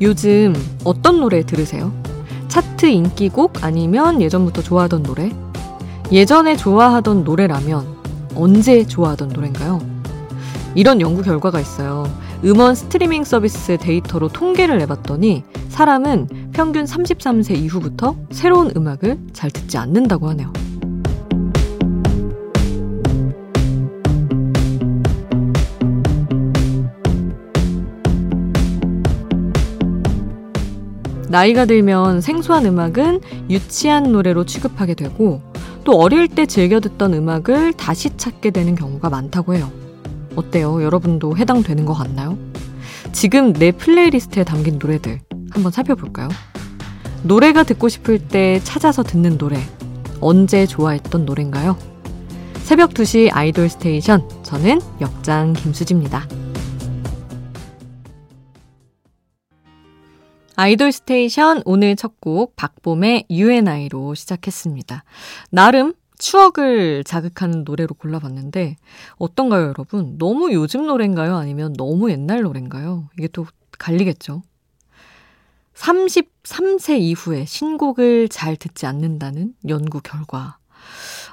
요즘 어떤 노래 들으세요? 차트 인기곡 아니면 예전부터 좋아하던 노래? 예전에 좋아하던 노래라면 언제 좋아하던 노래인가요? 이런 연구 결과가 있어요. 음원 스트리밍 서비스 데이터로 통계를 내봤더니 사람은 평균 33세 이후부터 새로운 음악을 잘 듣지 않는다고 하네요. 나이가 들면 생소한 음악은 유치한 노래로 취급하게 되고 또 어릴 때 즐겨 듣던 음악을 다시 찾게 되는 경우가 많다고 해요. 어때요? 여러분도 해당되는 것 같나요? 지금 내 플레이리스트에 담긴 노래들 한번 살펴볼까요? 노래가 듣고 싶을 때 찾아서 듣는 노래. 언제 좋아했던 노래인가요? 새벽 2시 아이돌 스테이션. 저는 역장 김수지입니다. 아이돌 스테이션 오늘 첫 곡 박봄의 UNI로 시작했습니다. 나름 추억을 자극하는 노래로 골라봤는데 어떤가요, 여러분? 너무 요즘 노래인가요? 아니면 너무 옛날 노래인가요? 이게 또 갈리겠죠. 33세 이후에 신곡을 잘 듣지 않는다는 연구 결과.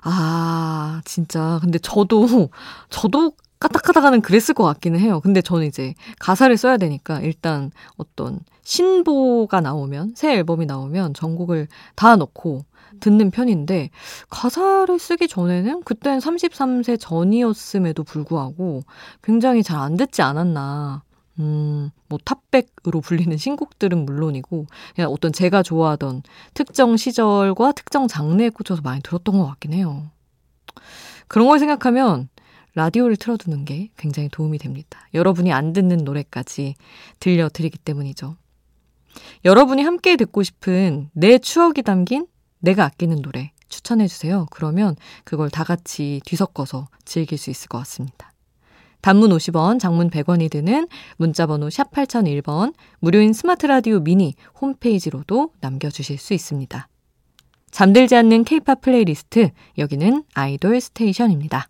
아, 진짜. 근데 저도, 저도 까딱하다가는 그랬을 것 같기는 해요. 근데 저는 이제 가사를 써야 되니까 일단 어떤 신보가 나오면, 새 앨범이 나오면 전곡을 다 넣고 듣는 편인데, 가사를 쓰기 전에는 그땐 33세 전이었음에도 불구하고 굉장히 잘 안 듣지 않았나. 음, 뭐 탑백으로 불리는 신곡들은 물론이고, 그냥 어떤 제가 좋아하던 특정 시절과 특정 장르에 꽂혀서 많이 들었던 것 같긴 해요. 그런 걸 생각하면 라디오를 틀어두는 게 굉장히 도움이 됩니다. 여러분이 안 듣는 노래까지 들려드리기 때문이죠. 여러분이 함께 듣고 싶은 내 추억이 담긴 내가 아끼는 노래 추천해주세요. 그러면 그걸 다 같이 뒤섞어서 즐길 수 있을 것 같습니다. 단문 50원, 장문 100원이 드는 문자번호 샵 8001번, 무료인 스마트 라디오 미니 홈페이지로도 남겨주실 수 있습니다. 잠들지 않는 케이팝 플레이리스트, 여기는 아이돌 스테이션입니다.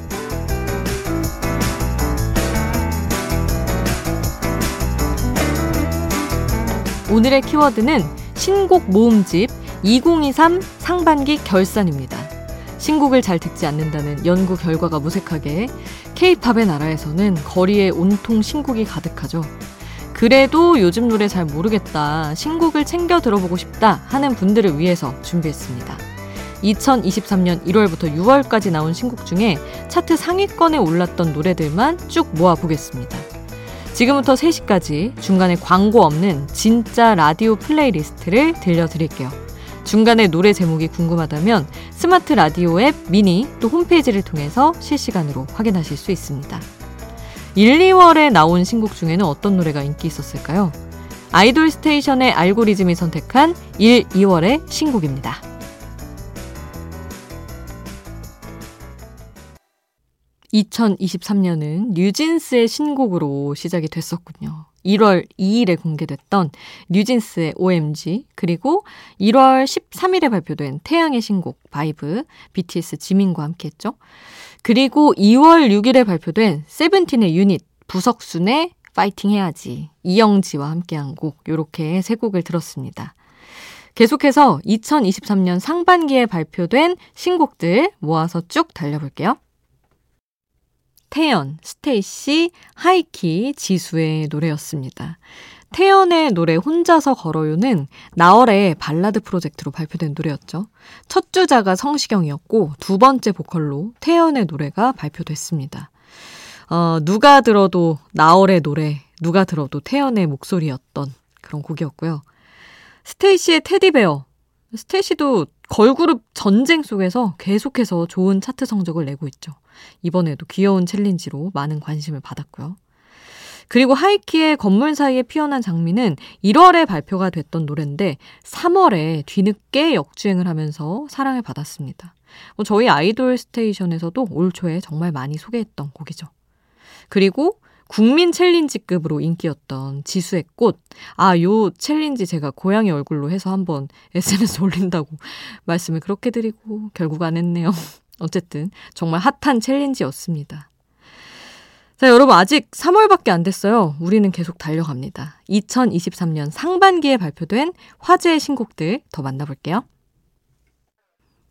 오늘의 키워드는 신곡 모음집 2023 상반기 결산입니다. 신곡을 잘 듣지 않는다는 연구 결과가 무색하게 케이팝의 나라에서는 거리에 온통 신곡이 가득하죠. 그래도 요즘 노래 잘 모르겠다, 신곡을 챙겨 들어보고 싶다 하는 분들을 위해서 준비했습니다. 2023년 1월부터 6월까지 나온 신곡 중에 차트 상위권에 올랐던 노래들만 쭉 모아보겠습니다. 지금부터 3시까지 중간에 광고 없는 진짜 라디오 플레이리스트를 들려드릴게요. 중간에 노래 제목이 궁금하다면 스마트 라디오 앱 미니 또 홈페이지를 통해서 실시간으로 확인하실 수 있습니다. 1, 2월에 나온 신곡 중에는 어떤 노래가 인기 있었을까요? 아이돌 스테이션의 알고리즘이 선택한 1, 2월의 신곡입니다. 2023년은 뉴진스의 신곡으로 시작이 됐었군요. 1월 2일에 공개됐던 뉴진스의 OMG, 그리고 1월 13일에 발표된 태양의 신곡 VIBE, BTS 지민과 함께 했죠. 그리고 2월 6일에 발표된 세븐틴의 유닛, 부석순의 파이팅 해야지, 이영지와 함께한 곡, 요렇게 세 곡을 들었습니다. 계속해서 2023년 상반기에 발표된 신곡들 모아서 쭉 달려볼게요. 태연, 스테이씨, 하이키, 지수의 노래였습니다. 태연의 노래 혼자서 걸어요는 나얼의 발라드 프로젝트로 발표된 노래였죠. 첫 주자가 성시경이었고 두 번째 보컬로 태연의 노래가 발표됐습니다. 어, 누가 들어도 나얼의 노래, 누가 들어도 태연의 목소리였던 그런 곡이었고요. 스테이씨의 Teddy Bear. 스테이씨도 걸그룹 전쟁 속에서 계속해서 좋은 차트 성적을 내고 있죠. 이번에도 귀여운 챌린지로 많은 관심을 받았고요. 그리고 하이키의 건물 사이에 피어난 장미는 1월에 발표가 됐던 노래인데 3월에 뒤늦게 역주행을 하면서 사랑을 받았습니다. 뭐 저희 아이돌 스테이션에서도 올 초에 정말 많이 소개했던 곡이죠. 그리고 국민 챌린지급으로 인기였던 지수의 꽃. 아, 요 챌린지 제가 고양이 얼굴로 해서 한번 SNS 올린다고 말씀을 그렇게 드리고 결국 안 했네요. 어쨌든 정말 핫한 챌린지였습니다. 자, 여러분 아직 3월밖에 안 됐어요. 우리는 계속 달려갑니다. 2023년 상반기에 발표된 화제의 신곡들 더 만나볼게요.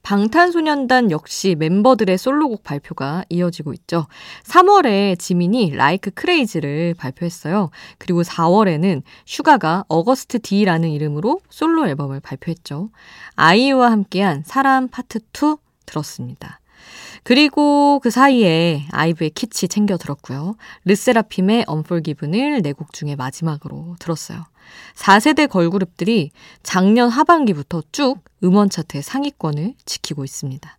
방탄소년단 역시 멤버들의 솔로곡 발표가 이어지고 있죠. 3월에 지민이 Like Crazy를 발표했어요. 그리고 4월에는 슈가가 Agust D라는 이름으로 솔로 앨범을 발표했죠. 아이유와 함께한 사람 파트 2 들었습니다. 그리고 그 사이에 아이브의 키치 챙겨 들었고요. 르세라핌의 Unforgiven을 네 곡 중에 마지막으로 들었어요. 4세대 걸그룹들이 작년 하반기부터 쭉 음원 차트의 상위권을 지키고 있습니다.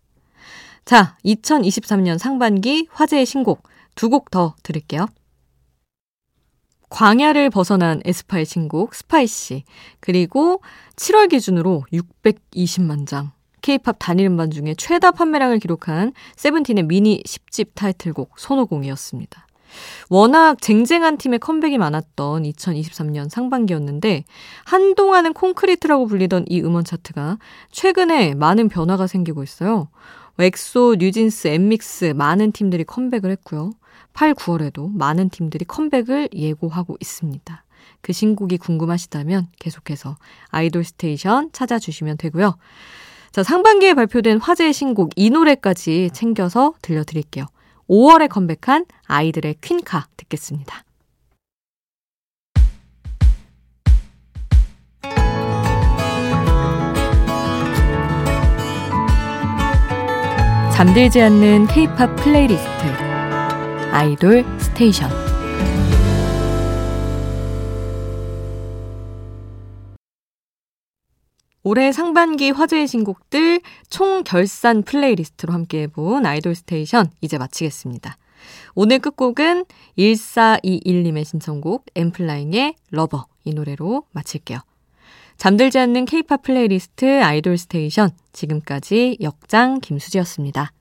자, 2023년 상반기 화제의 신곡 두 곡 더 들을게요. 광야를 벗어난 에스파의 신곡 Spicy 그리고 7월 기준으로 620만 장 K-팝 단일 음반 중에 최다 판매량을 기록한 세븐틴의 미니 10집 타이틀곡 손오공이었습니다. 워낙 쟁쟁한 팀의 컴백이 많았던 2023년 상반기였는데 한동안은 콘크리트라고 불리던 이 음원 차트가 최근에 많은 변화가 생기고 있어요. 엑소, 뉴진스, 엔믹스 많은 팀들이 컴백을 했고요. 8, 9월에도 많은 팀들이 컴백을 예고하고 있습니다. 그 신곡이 궁금하시다면 계속해서 아이돌 스테이션 찾아주시면 되고요. 자, 상반기에 발표된 화제의 신곡 이 노래까지 챙겨서 들려드릴게요. 5월에 컴백한 아이들의 퀸카 듣겠습니다. 잠들지 않는 K-팝 플레이리스트 아이돌 스테이션 올해 상반기 화제의 신곡들 총 결산 플레이리스트로 함께 해본 아이돌 스테이션 이제 마치겠습니다. 오늘 끝곡은 1421님의 신청곡 엔플라잉의 Lover 이 노래로 마칠게요. 잠들지 않는 케이팝 플레이리스트 아이돌 스테이션 지금까지 역장 김수지였습니다.